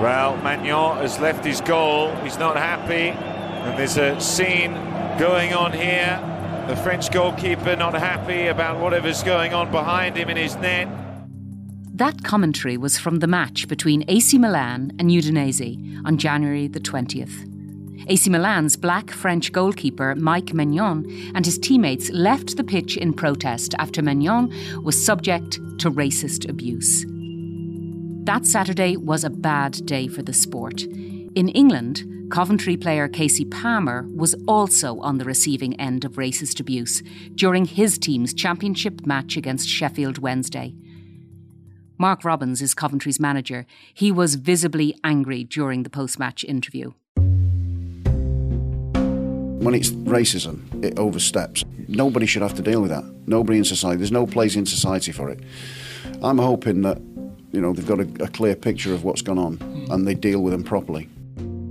Well, Maignan has left his goal. He's not happy. And there's a scene going on here. The French goalkeeper not happy about whatever's going on behind him in his net. That commentary was from the match between AC Milan and Udinese on January the 20th. AC Milan's black French goalkeeper Mike Maignan and his teammates left the pitch in protest after Maignan was subject to racist abuse. That Saturday was a bad day for the sport. In England, Coventry player Kasey Palmer was also on the receiving end of racist abuse during his team's championship match against Sheffield Wednesday. Mark Robins is Coventry's manager. He was visibly angry during the post match interview. When it's racism, it oversteps. Nobody should have to deal with that. Nobody in society. There's no place in society for it. I'm hoping that you know, they've got a, a clear picture of what's gone on hmm. and they deal with them properly.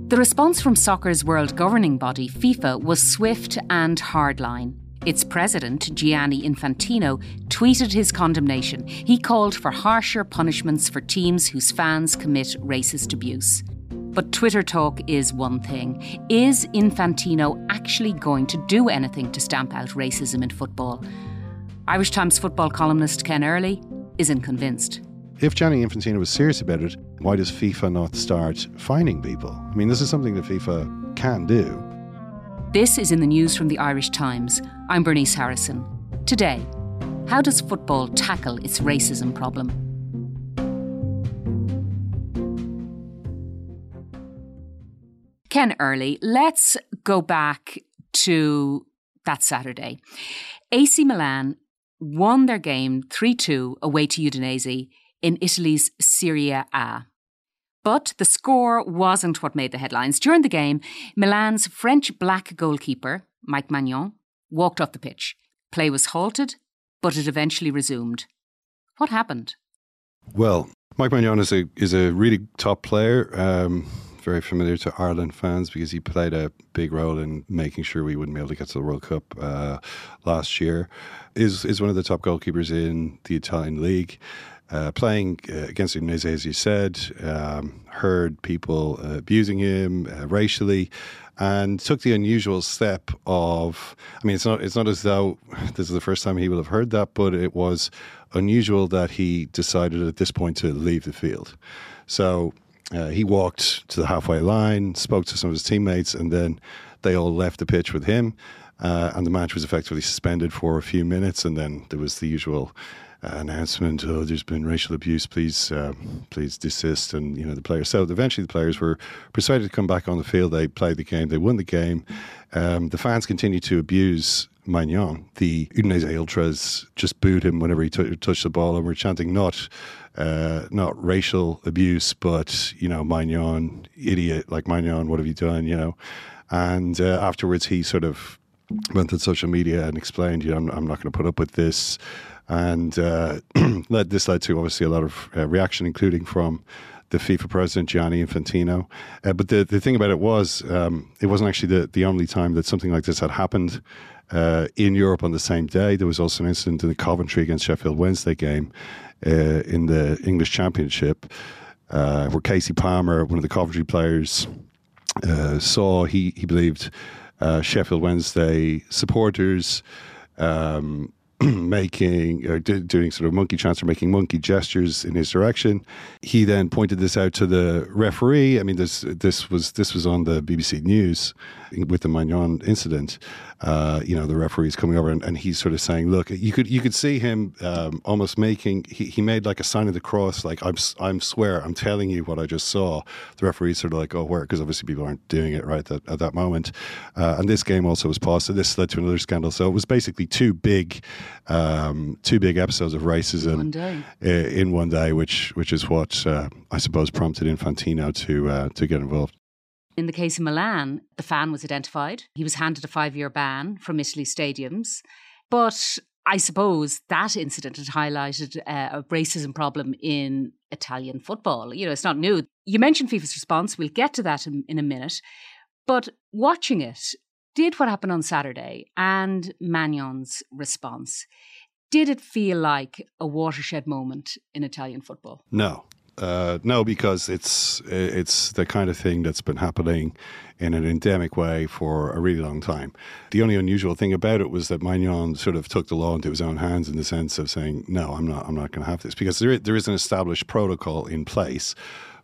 The response from soccer's world governing body, FIFA, was swift and hardline. Its president, Gianni Infantino, tweeted his condemnation. He called for harsher punishments for teams whose fans commit racist abuse. But Twitter talk is one thing. Is Infantino actually going to do anything to stamp out racism in football? Irish Times football columnist Ken Early isn't convinced. If Gianni Infantino was serious about it, why does FIFA not start fining people? I mean, this is something that FIFA can do. This is in the news from the Irish Times. I'm Bernice Harrison. Today, how does football tackle its racism problem? Ken Early, let's go back to that Saturday. AC Milan won their game 3 2 away to Udinese in Italy's Serie A. But the score wasn't what made the headlines. During the game, Milan's French black goalkeeper, Mike Maignan, walked off the pitch. Play was halted, but it eventually resumed. What happened? Well, Mike Maignan is a is a really top player. Um, very familiar to Ireland fans because he played a big role in making sure we wouldn't be able to get to the World Cup uh, last year. is is one of the top goalkeepers in the Italian league. Uh, playing uh, against Udinese, as you said, um, heard people uh, abusing him uh, racially, and took the unusual step of. I mean, it's not it's not as though this is the first time he will have heard that, but it was unusual that he decided at this point to leave the field. So uh, he walked to the halfway line, spoke to some of his teammates, and then they all left the pitch with him. Uh, and the match was effectively suspended for a few minutes, and then there was the usual announcement, oh, there's been racial abuse, please, uh, please desist. And, you know, the players. So eventually the players were persuaded to come back on the field. They played the game, they won the game. Um, the fans continued to abuse Maignan. The Udinese ultras just booed him whenever he t- touched the ball and were chanting not uh, not racial abuse, but you know, Maignan, idiot, like Maignan, what have you done? You know, and uh, afterwards he sort of went on social media and explained, you know, I'm, I'm not going to put up with this and uh, led this led to obviously a lot of uh, reaction, including from the FIFA president Gianni Infantino. Uh, but the the thing about it was, um, it wasn't actually the the only time that something like this had happened. Uh, in Europe on the same day, there was also an incident in the Coventry against Sheffield Wednesday game uh, in the English Championship, uh, where Kasey Palmer, one of the Coventry players, saw he he believed Sheffield Wednesday supporters. Um, making or doing sort of monkey chants or making monkey gestures in his direction. He then pointed this out to the referee. I mean, this this was this was on the BBC News with the Maignan incident, uh, you know, the referee's coming over and, and, he's sort of saying, "Look, you could you could see him um, almost making he, he made like a sign of the cross, like I'm I'm swear I'm telling you what I just saw." The referee's sort of like, "Oh, where?" Because obviously people aren't doing it right at, at that moment. Uh, and this game also was paused, so this led to another scandal. So it was basically two big, um, two big episodes of racism one in one day, which which is what uh, I suppose prompted Infantino to uh, to get involved. In the case of Milan, the fan was identified. He was handed a five year ban from Italy stadiums. But I suppose that incident had highlighted uh, a racism problem in Italian football. You know, it's not new. You mentioned FIFA's response. We'll get to that in, in a minute. But watching it, did what happened on Saturday and Maignan's response, did it feel like a watershed moment in Italian football? No, Uh, no, because it's it's the kind of thing that's been happening in an endemic way for a really long time. The only unusual thing about it was that Maignan sort of took the law into his own hands in the sense of saying, "No, I'm not. I'm not going to have this," because there there is an established protocol in place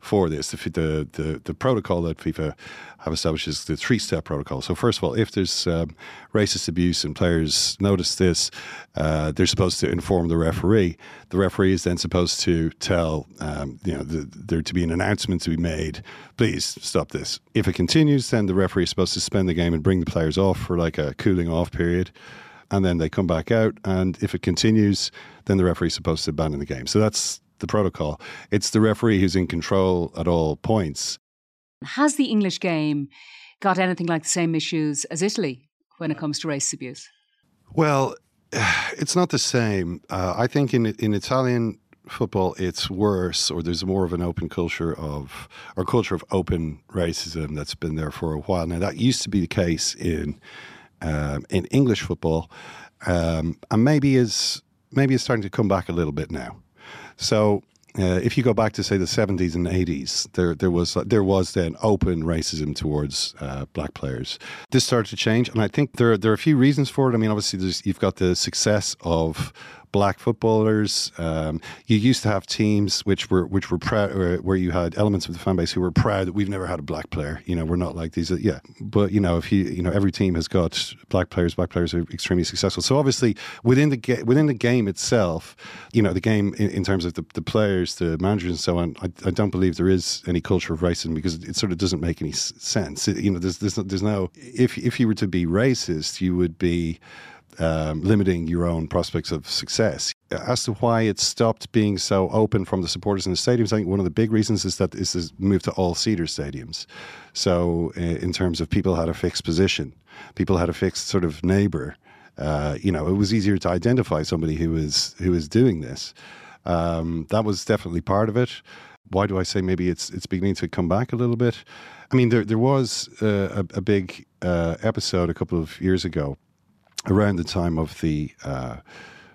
for this. The, the, the, the protocol that FIFA have established is the three step protocol. So, first of all, if there's um, racist abuse and players notice this, uh, they're supposed to inform the referee. The referee is then supposed to tell, um, you know, the, there to be an announcement to be made. Please stop this. If it continues, then the referee is supposed to suspend the game and bring the players off for like a cooling off period and then they come back out. And if it continues, then the referee is supposed to abandon the game. So that's the protocol. It's the referee who's in control at all points. Has the English game got anything like the same issues as Italy when it comes to race abuse? Well, it's not the same. Uh, I think in in Italian football, it's worse, or there's more of an open culture of, or culture of open racism that's been there for a while. Now, that used to be the case in um, in English football, um, and maybe is maybe it's starting to come back a little bit now. So uh, if you go back to say the 70s and 80s, there there was there was then open racism towards uh, black players. This started to change, and I think there there are a few reasons for it. I mean, obviously, you've got the success of black footballers. Um, you used to have teams which were which were proud, uh, where you had elements of the fan base who were proud that we've never had a black player. You know, we're not like these. Uh, yeah, but you know, if you you know, every team has got black players. Black players are extremely successful. So obviously, within the ga- within the game itself, you know, the game in, in terms of the, the players, the managers, and so on. I, I, don't believe there is any culture of racism because it sort of doesn't make any sense. It, you know, there's, there's there's no if if you were to be racist, you would be um, limiting your own prospects of success. As to why it stopped being so open from the supporters in the stadiums, I think one of the big reasons is that this has moved to all seater stadiums. So, uh, in terms of people had a fixed position, people had a fixed sort of neighbor. Uh, you know, it was easier to identify somebody who was who was doing this. Um, that was definitely part of it. Why do I say maybe it's it's beginning to come back a little bit? I mean, there there was uh, a, a, big uh, episode a couple of years ago around the time of the uh,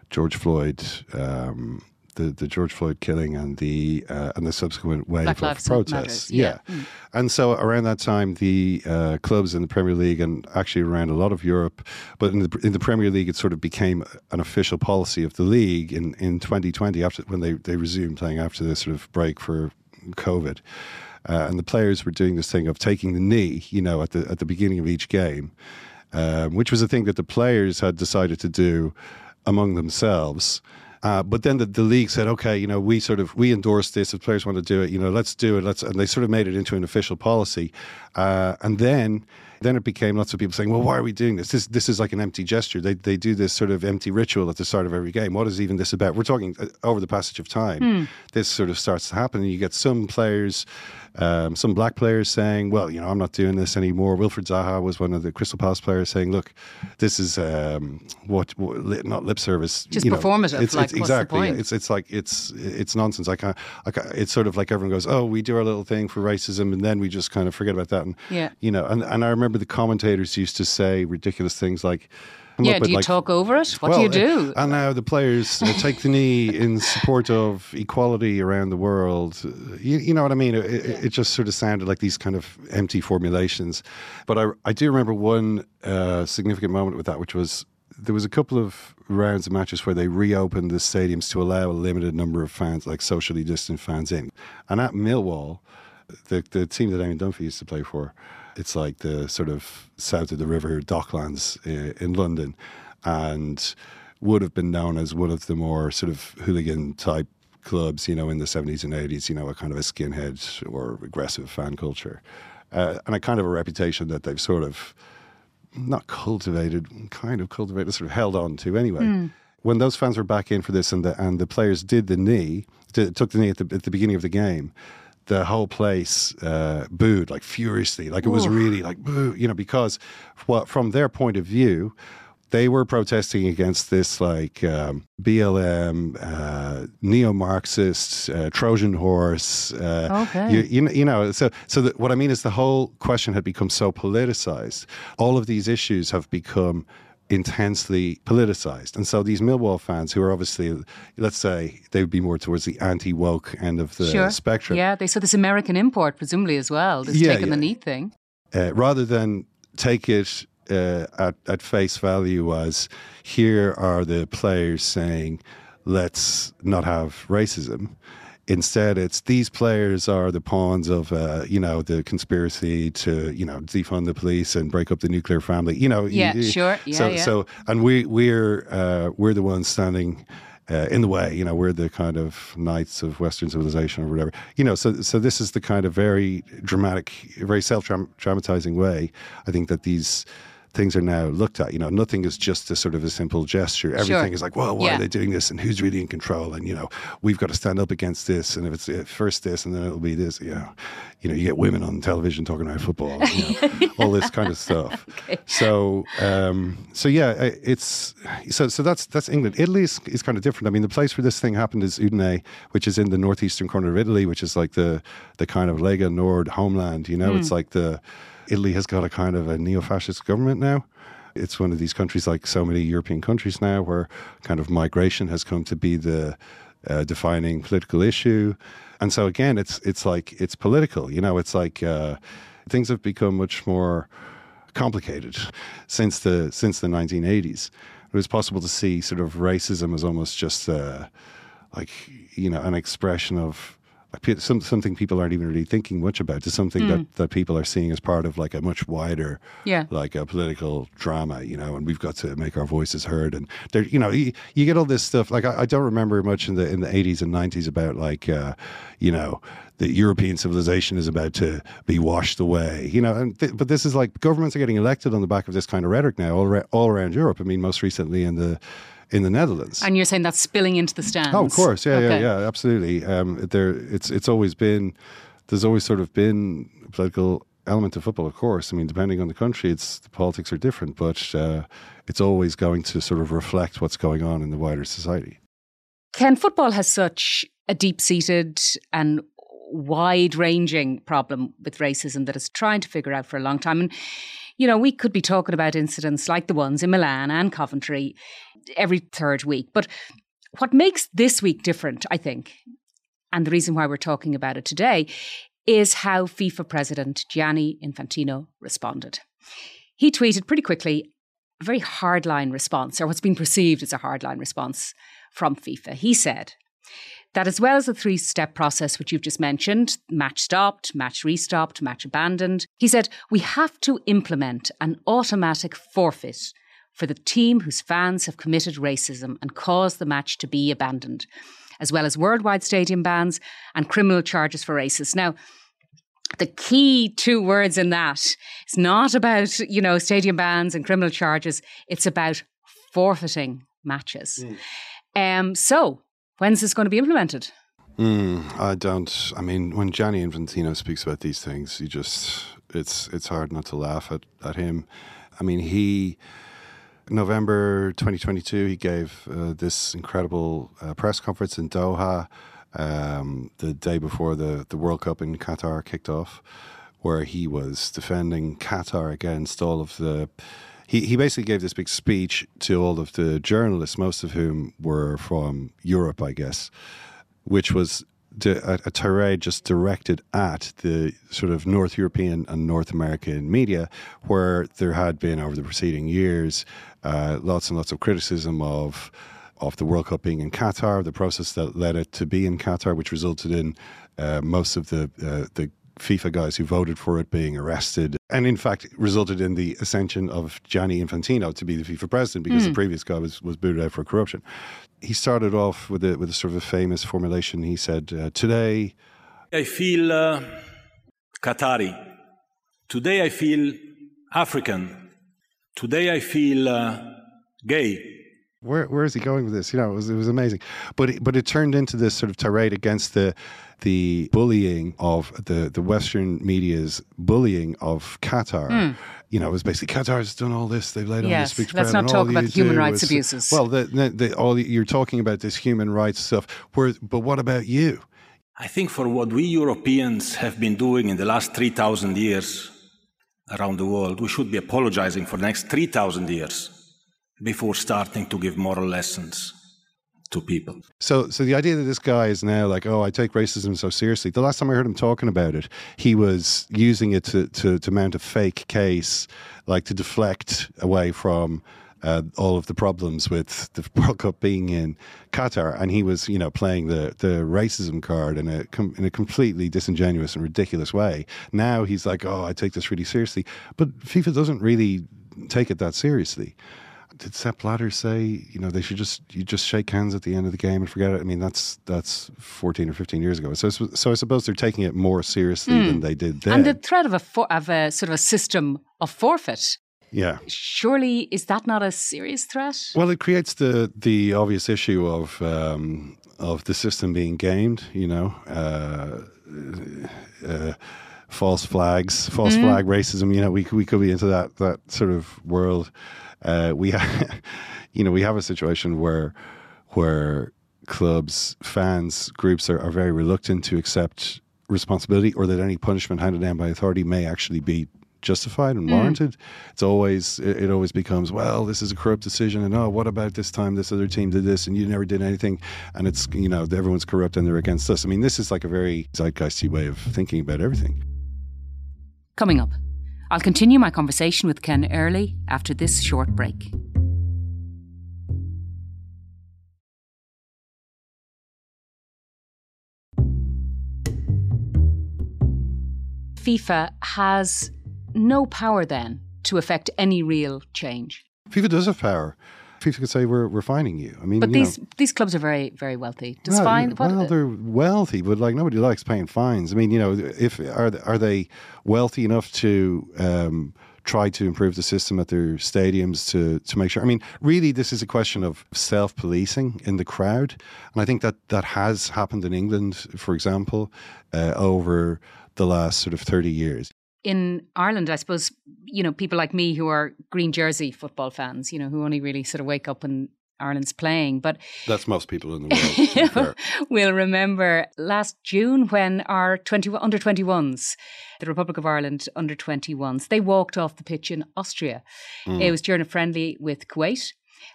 George Floyd, um, the, the George Floyd killing and the uh, and the subsequent wave Black of protests. Yeah. yeah. Mm. And so around that time, the uh, clubs in the Premier League and actually around a lot of Europe, but in the in the Premier League, it sort of became an official policy of the league in, in 2020 after when they, they resumed playing after this sort of break for COVID. Uh, and the players were doing this thing of taking the knee, you know, at the at the beginning of each game um, which was a thing that the players had decided to do among themselves. Uh, but then the, the league said, okay, you know, we sort of we endorse this. If players want to do it, you know, let's do it. Let's and they sort of made it into an official policy. Uh, and then then it became lots of people saying, well, why are we doing this? This this is like an empty gesture. They they do this sort of empty ritual at the start of every game. What is even this about? We're talking uh, over the passage of time. Mm. This sort of starts to happen, and you get some players um, some black players saying, well, you know, I'm not doing this anymore. Wilfried Zaha was one of the Crystal Palace players saying, look, this is um, what, what, not lip service. Just you know, performative. It's, like, it's exactly. It's, it's like, it's, it's nonsense. I can't, I can't, it's sort of like everyone goes, oh, we do our little thing for racism and then we just kind of forget about that. And, yeah. you know, and, and I remember the commentators used to say ridiculous things like, yeah, do you like, talk over it? What well, do you do? And now the players uh, take the knee in support of equality around the world. You, you know what I mean? It, it, it, just sort of sounded like these kind of empty formulations. But I, I do remember one uh, significant moment with that, which was there was a couple of rounds of matches where they reopened the stadiums to allow a limited number of fans, like socially distant fans, in. And at Millwall, the the team that Eamon Dunphy used to play for, it's like the sort of south of the river Docklands in London, and would have been known as one of the more sort of hooligan type clubs, you know, in the 70s and 80s, you know, a kind of a skinhead or aggressive fan culture. Uh, and a kind of a reputation that they've sort of not cultivated, kind of cultivated, sort of held on to anyway. Mm. When those fans were back in for this and the, and the players did the knee, did, took the knee at the, at the beginning of the game, the whole place uh, booed like furiously, like it was really like boo, you know, because what from their point of view, they were protesting against this like um, BLM, uh, neo-Marxist, uh, Trojan horse. Uh, okay. You, you, you, know, so so the, what I mean is the whole question had become so politicized. All of these issues have become intensely politicized. And so these Millwall fans who are obviously, let's say, they would be more towards the anti woke end of the sure. spectrum. Yeah, they saw this American import, presumably, as well. This yeah, taking yeah. the neat thing. Uh, rather than take it uh, at, at face value as here are the players saying, let's not have racism. Instead, it's these players are the pawns of, uh, you know, the conspiracy to, you know, defund the police and break up the nuclear family. You know, yeah, you, sure, yeah, so, yeah. so, and we we're uh, we're the ones standing. Uh, in the way, you know, we're the kind of knights of Western civilization or whatever, you know. So, so this is the kind of very dramatic, very self-traumatizing way. I think that these things are now looked at. You know, nothing is just a sort of a simple gesture. Everything sure. is like, well, why yeah. are they doing this, and who's really in control? And you know, we've got to stand up against this. And if it's uh, first this, and then it'll be this. You know, you know, you get women on television talking about football, you know, all this kind of stuff. Okay. So, um, so yeah, it's so so that's that's England. Italy is, is kind of different. I mean, the place where this thing happened is Udine, which is in the northeastern corner of Italy, which is like the the kind of Lega Nord homeland. You know, mm. it's like the Italy has got a kind of a neo fascist government now. It's one of these countries, like so many European countries now, where kind of migration has come to be the uh, defining political issue. And so again, it's it's like it's political. You know, it's like uh, things have become much more complicated since the since the 1980s. It was possible to see sort of racism as almost just uh, like you know an expression of some, something people aren't even really thinking much about to something mm. that, hmm. that people are seeing as part of like a much wider yeah. like a political drama you know and we've got to make our voices heard and there you know you, you get all this stuff like I, I, don't remember much in the in the 80s and 90s about like uh, you know the European civilization is about to be washed away you know and th- but this is like governments are getting elected on the back of this kind of rhetoric now all, ra- all around Europe I mean most recently in the in the Netherlands. And you're saying that's spilling into the stands? Oh, of course, yeah, okay. yeah, yeah, absolutely. Um, there, it's it's always been there's always sort of been a political element to football, of course. I mean, depending on the country, it's the politics are different, but uh, it's always going to sort of reflect what's going on in the wider society. Ken, football has such a deep seated and wide ranging problem with racism that it's trying to figure out for a long time. And, you know, we could be talking about incidents like the ones in Milan and Coventry every third week. But what makes this week different, I think, and the reason why we're talking about it today, is how FIFA President Gianni Infantino responded. He tweeted pretty quickly a very hardline response, or what's been perceived as a hardline response from FIFA. He said, that as well as the three step process, which you've just mentioned match stopped, match restopped, match abandoned he said, we have to implement an automatic forfeit for the team whose fans have committed racism and caused the match to be abandoned, as well as worldwide stadium bans and criminal charges for racists. Now, the key two words in that is not about, you know, stadium bans and criminal charges. It's about forfeiting matches. Mm. Um, so, when's this going to be implemented? Mm, I don't. I mean, when Gianni Infantino speaks about these things, you just it's it's hard not to laugh at at him. I mean, he November 2022, he gave uh, this incredible uh, press conference in Doha um, the day before the, the World Cup in Qatar kicked off, where he was defending Qatar against all of the. He, he basically gave this big speech to all of the journalists, most of whom were from Europe, I guess, which was a, a, tirade just directed at the sort of North European and North American media, where there had been over the preceding years uh, lots and lots of criticism of of the World Cup being in Qatar, the process that led it to be in Qatar, which resulted in uh, most of the uh, the FIFA guys who voted for it being arrested, and in fact resulted in the ascension of Gianni Infantino to be the FIFA president because mm. the hmm. previous guy was, was booted out for corruption. He started off with a, with a sort of a famous formulation. He said, uh, "Today, I feel uh, Qatari. Today, I feel African. Today, I feel uh, gay." Where where is he going with this? You know, it was it was amazing, but it, but it turned into this sort of tirade against the the bullying of the the Western media's bullying of Qatar. Mm. You know, it was basically Qatar's done all this. They've laid yes, on this big Let's not talk about human rights is, abuses. Well, the, the, the, all you're talking about this human rights stuff. Where, but what about you? I think for what we Europeans have been doing in the last three thousand years around the world, we should be apologizing for the next three thousand years before starting to give moral lessons to people. So, so the idea that this guy is now like, oh, I take racism so seriously. The last time I heard him talking about it, he was using it to to, to mount a fake case, like to deflect away from. Uh, all of the problems with the World Cup being in Qatar, and he was, you know, playing the the racism card in a com- in a completely disingenuous and ridiculous way. Now he's like, oh, I take this really seriously, but FIFA doesn't really take it that seriously did Sepp Blatter say you know they should just you just shake hands at the end of the game and forget it? I mean that's that's fourteen or fifteen years ago. So so I suppose they're taking it more seriously mm. than they did then. And the threat of a for, of a sort of a system of forfeit. Yeah. Surely is that not a serious threat? Well, it creates the the obvious issue of um, of the system being gamed. You know. Uh, uh, false flags, false mm-hmm. flag racism. You know, we we could be into that that sort of world uh, we, have, you know, we have a situation where where clubs, fans, groups are, are very reluctant to accept responsibility, or that any punishment handed down by authority may actually be justified and mm. warranted. Mm. It's always it, it, always becomes well, this is a corrupt decision, and oh, what about this time this other team did this and you never did anything, and it's you know everyone's corrupt and they're against us. I mean, this is like a very zeitgeisty way of thinking about everything. Coming up. I'll continue my conversation with Ken Early after this short break. FIFA has no power then to affect any real change. FIFA does have power. FIFA could say we're we're fining you. I mean, but these know, these clubs are very very wealthy. Does well, fine? What, well, they're wealthy, but like nobody likes paying fines. I mean, you know, if are are they wealthy enough to um, try to improve the system at their stadiums to to make sure? I mean, really, this is a question of self policing in the crowd, and I think that that has happened in England, for example, uh, over the last sort of 30 years in Ireland, I suppose, you know, people like me who are green jersey football fans, you know, who only really sort of wake up when Ireland's playing. But that's most people in the world. we'll remember last June when our 20, under 21s, the Republic of Ireland under 21s, they walked off the pitch in Austria. Mm. It was during a friendly with Kuwait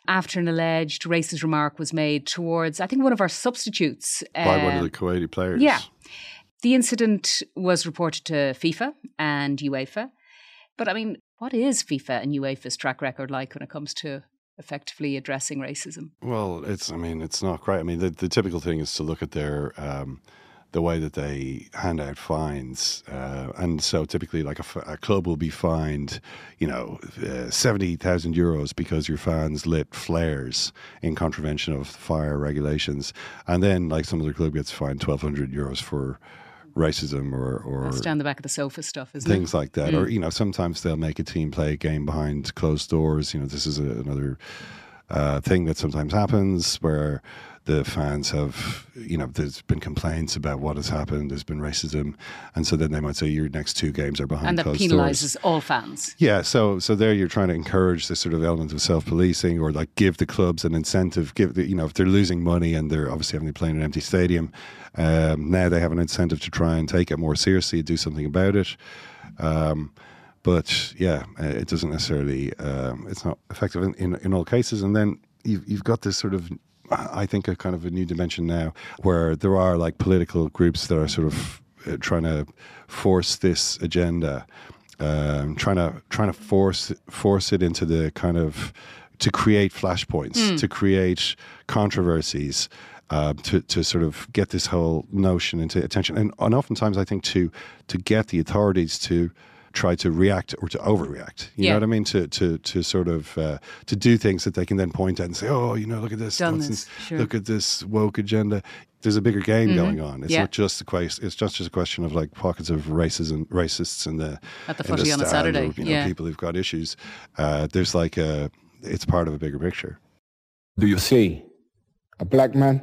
after an alleged racist remark was made towards, I think, one of our substitutes. By uh, one of the Kuwaiti players. Yeah. The incident was reported to FIFA and UEFA. But I mean, what is FIFA and UEFA's track record like when it comes to effectively addressing racism? Well, it's, I mean, it's not great. I mean, the, the typical thing is to look at their, um, the way that they hand out fines. Uh, and so typically, like a, a, club will be fined, you know, uh, 70,000 euros because your fans lit flares in contravention of fire regulations. And then, like, some other club gets fined 1,200 euros for racism or or down the back of the sofa stuff, isn't things it? like that. Mm. Or you know, sometimes they'll make a team play a game behind closed doors. You know, this is a, another uh, thing that sometimes happens where the fans have, you know, there's been complaints about what has happened. There's been racism, and so then they might say your next two games are behind and that penalises all fans. Yeah, so so there you're trying to encourage this sort of element of self policing, or like give the clubs an incentive. Give the, you know if they're losing money and they're obviously having to play in an empty stadium, um, now they have an incentive to try and take it more seriously, and do something about it. Um, but yeah, uh, it doesn't necessarily. Um, it's not effective in, in, in all cases. And then you've you've got this sort of I think a kind of a new dimension now where there are like political groups that are sort of uh, trying to force this agenda, um, trying to trying to force force it into the kind of to create flashpoints, mm. to create controversies. Uh, to, to sort of get this whole notion into attention, and, and oftentimes I think to to get the authorities to try to react or to overreact. You yeah. know what I mean? To to to sort of uh, to do things that they can then point at and say, oh, you know, look at this, this. Sure. look at this woke agenda. There's a bigger game mm-hmm. going on. It's yeah. not just a question. It's just just a question of like pockets of racism, racists and the at the footy on a Saturday. Or, you know, yeah. people who've got issues. Uh, there's like a. It's part of a bigger picture. Do you see a black man,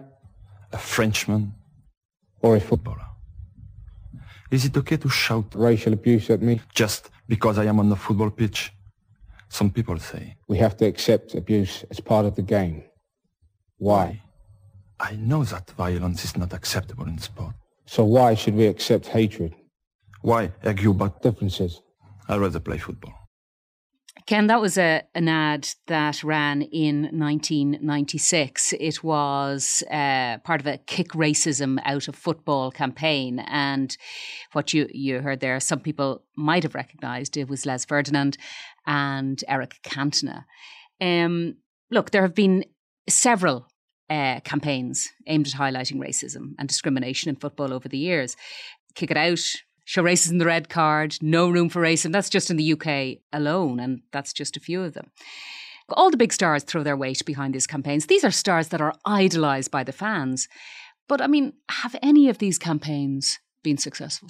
a Frenchman, or a footballer? Is it okay to shout racial abuse at me? Just because I am on the football pitch? Some people say. We have to accept abuse as part of the game. Why? I know that violence is not acceptable in sport. So why should we accept hatred? Why argue about differences? I'd rather play football. Ken, that was a, an ad that ran in 1996. It was uh, part of a kick racism out of football campaign. And what you, you heard there, some people might have recognised it was Les Ferdinand and Eric Cantona. Um, look, there have been several uh, campaigns aimed at highlighting racism and discrimination in football over the years. Kick It Out, show racism the red card, no room for racism. That's just in the UK alone, and that's just a few of them. All the big stars throw their weight behind these campaigns. These are stars that are idolised by the fans. But I mean, have any of these campaigns been successful?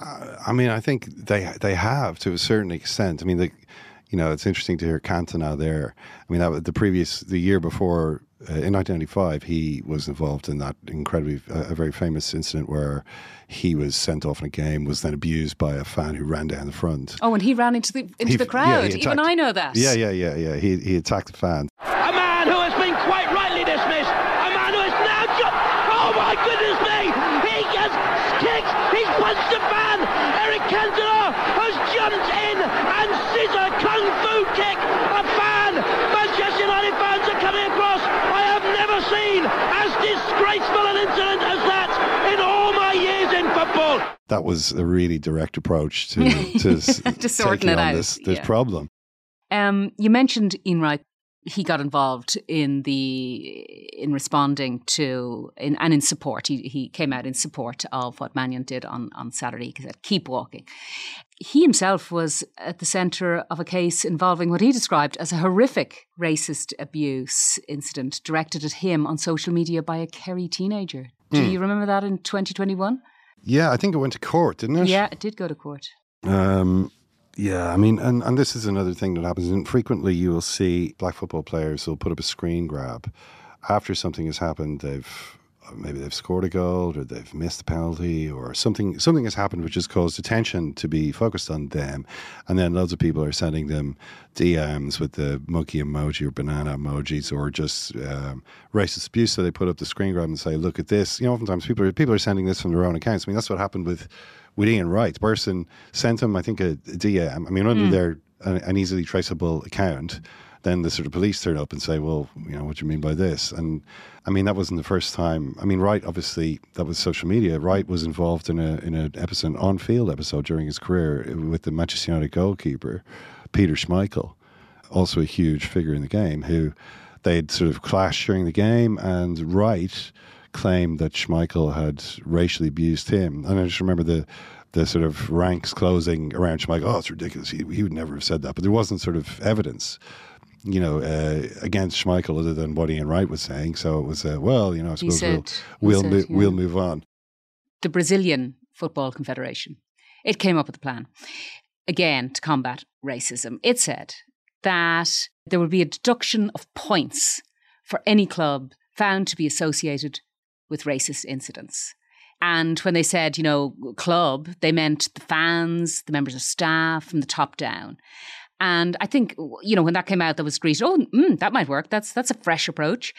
Uh, I mean, I think they they have to a certain extent. I mean, the, you know, it's interesting to hear Cantona there. I mean, that the previous the year before uh, in 1995, he was involved in that incredibly, uh, a very famous incident where he was sent off in a game, was then abused by a fan who ran down the front. Oh, and he ran into the into he, the crowd. Yeah, Even I know that. Yeah, yeah, yeah, yeah. He he attacked the fan. A man who has been quite rightly dismissed. A man who is now jumped. Oh my goodness me! He has kicked. He's punched the fan. Eric Cantona has jumped in and scissor kung fu kick a fan. Manchester United fans are coming across never seen as disgraceful an incident as that in all my years in football. That was a really direct approach to to, to sorting it out. This, this yeah. problem. Um, you mentioned Ian Wright he got involved in the in responding to in, and in support. He he came out in support of what Maignan did on on Saturday. He said, "Keep walking." He himself was at the centre of a case involving what he described as a horrific racist abuse incident directed at him on social media by a Kerry teenager. Do mm. you remember that in 2021? Yeah, I think it went to court, didn't it? Yeah, it did go to court. Um, yeah, I mean, and, and this is another thing that happens. And frequently you will see black football players will put up a screen grab after something has happened. They've maybe they've scored a goal or they've missed a penalty or something something has happened which has caused attention to be focused on them and then loads of people are sending them DMs with the monkey emoji or banana emojis or just um, racist abuse so they put up the screen grab and say look at this you know oftentimes people are, people are sending this from their own accounts I mean that's what happened with with Ian Wright. Person sent him, I think, a, a DM. I mean, under mm. their an, an, easily traceable account. Then the sort of police turn up and say, "Well, you know, what do you mean by this?" And I mean, that wasn't the first time. I mean, Wright obviously that was social media. Wright was involved in a in an episode on field episode during his career with the Manchester United goalkeeper Peter Schmeichel, also a huge figure in the game, who they'd sort of clashed during the game, and Wright claimed that Schmeichel had racially abused him. And I just remember the the sort of ranks closing around Schmeichel. Oh, it's ridiculous. He, he would never have said that. But there wasn't sort of evidence, you know, uh, against Schmeichel other than what Ian Wright was saying. So it was, uh, well, you know, I suppose said, we'll, we'll, said, mo- yeah. we'll move on. The Brazilian Football Confederation, it came up with a plan, again, to combat racism. It said that there would be a deduction of points for any club found to be associated with racist incidents. And when they said, you know, club, they meant the fans, the members of staff from the top down. And I think, you know, when that came out, that was great. Oh, mm, that might work. That's that's a fresh approach.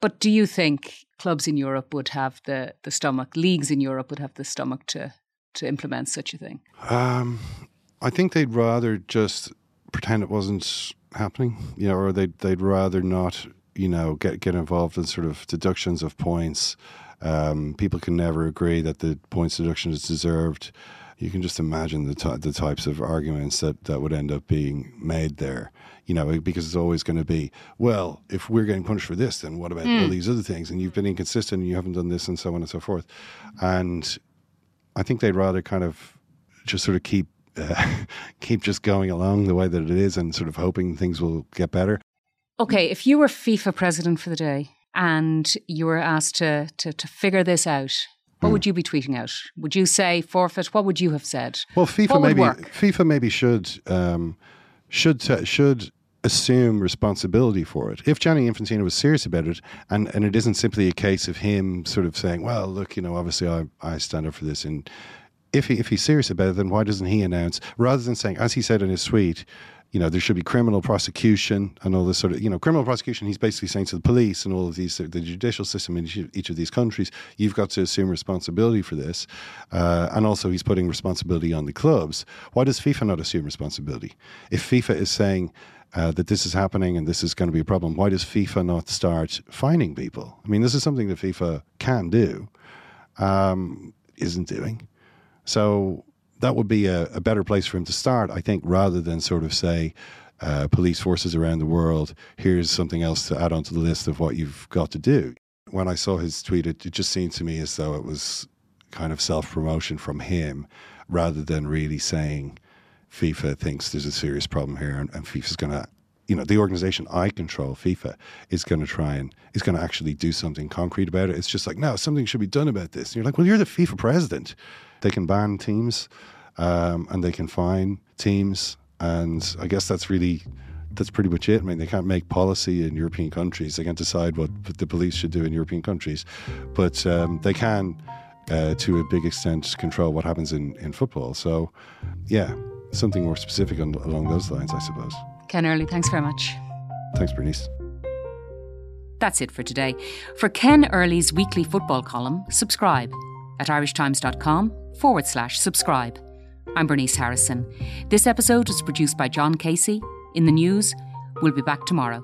But do you think clubs in Europe would have the, the stomach, leagues in Europe would have the stomach to to implement such a thing? Um, I think they'd rather just pretend it wasn't happening, you know, or they'd they'd rather not you know, get get involved in sort of deductions of points. Um, people can never agree that the points deduction is deserved. You can just imagine the t- the types of arguments that, that would end up being made there. You know, because it's always going to be, well, if we're getting punished for this, then what about mm. all these other things? And you've been inconsistent, and you haven't done this, and so on and so forth. And I think they'd rather kind of just sort of keep uh, keep just going along the way that it is, and sort of hoping things will get better. Okay, if you were FIFA president for the day and you were asked to to, to figure this out, what mm. would you be tweeting out? Would you say forfeit? What would you have said? Well, FIFA maybe work? FIFA maybe should um, should t- should assume responsibility for it. If Gianni Infantino was serious about it, and, and it isn't simply a case of him sort of saying, "Well, look, you know, obviously I, I stand up for this," and if he if he's serious about it, then why doesn't he announce rather than saying, as he said in his tweet, you know, there should be criminal prosecution and all this sort of, you know, criminal prosecution. He's basically saying to the police and all of these, the judicial system in each of these countries, you've got to assume responsibility for this. Uh, and also, he's putting responsibility on the clubs. Why does FIFA not assume responsibility? If FIFA is saying, uh, that this is happening and this is going to be a problem, why does FIFA not start fining people? I mean, this is something that FIFA can do, um, isn't doing. So that would be a, a, better place for him to start, I think, rather than sort of say, uh, police forces around the world, here's something else to add onto the list of what you've got to do. When I saw his tweet, it, it just seemed to me as though it was kind of self promotion from him rather than really saying FIFA thinks there's a serious problem here and, and FIFA's going to you know, the organization I control, FIFA, is going to try and is going to actually do something concrete about it. It's just like, no, something should be done about this. And you're like, well, you're the FIFA president. They can ban teams um, and they can fine teams. And I guess that's really that's pretty much it. I mean, they can't make policy in European countries. They can't decide what the police should do in European countries, but um, they can, uh, to a big extent, control what happens in, in football. So, yeah, something more specific on, along those lines, I suppose. Ken Early, thanks very much. Thanks, Bernice. That's it for today. For Ken Early's weekly football column, subscribe at irishtimes.com forward slash subscribe. I'm Bernice Harrison. This episode was produced by John Casey. In the news, we'll be back tomorrow.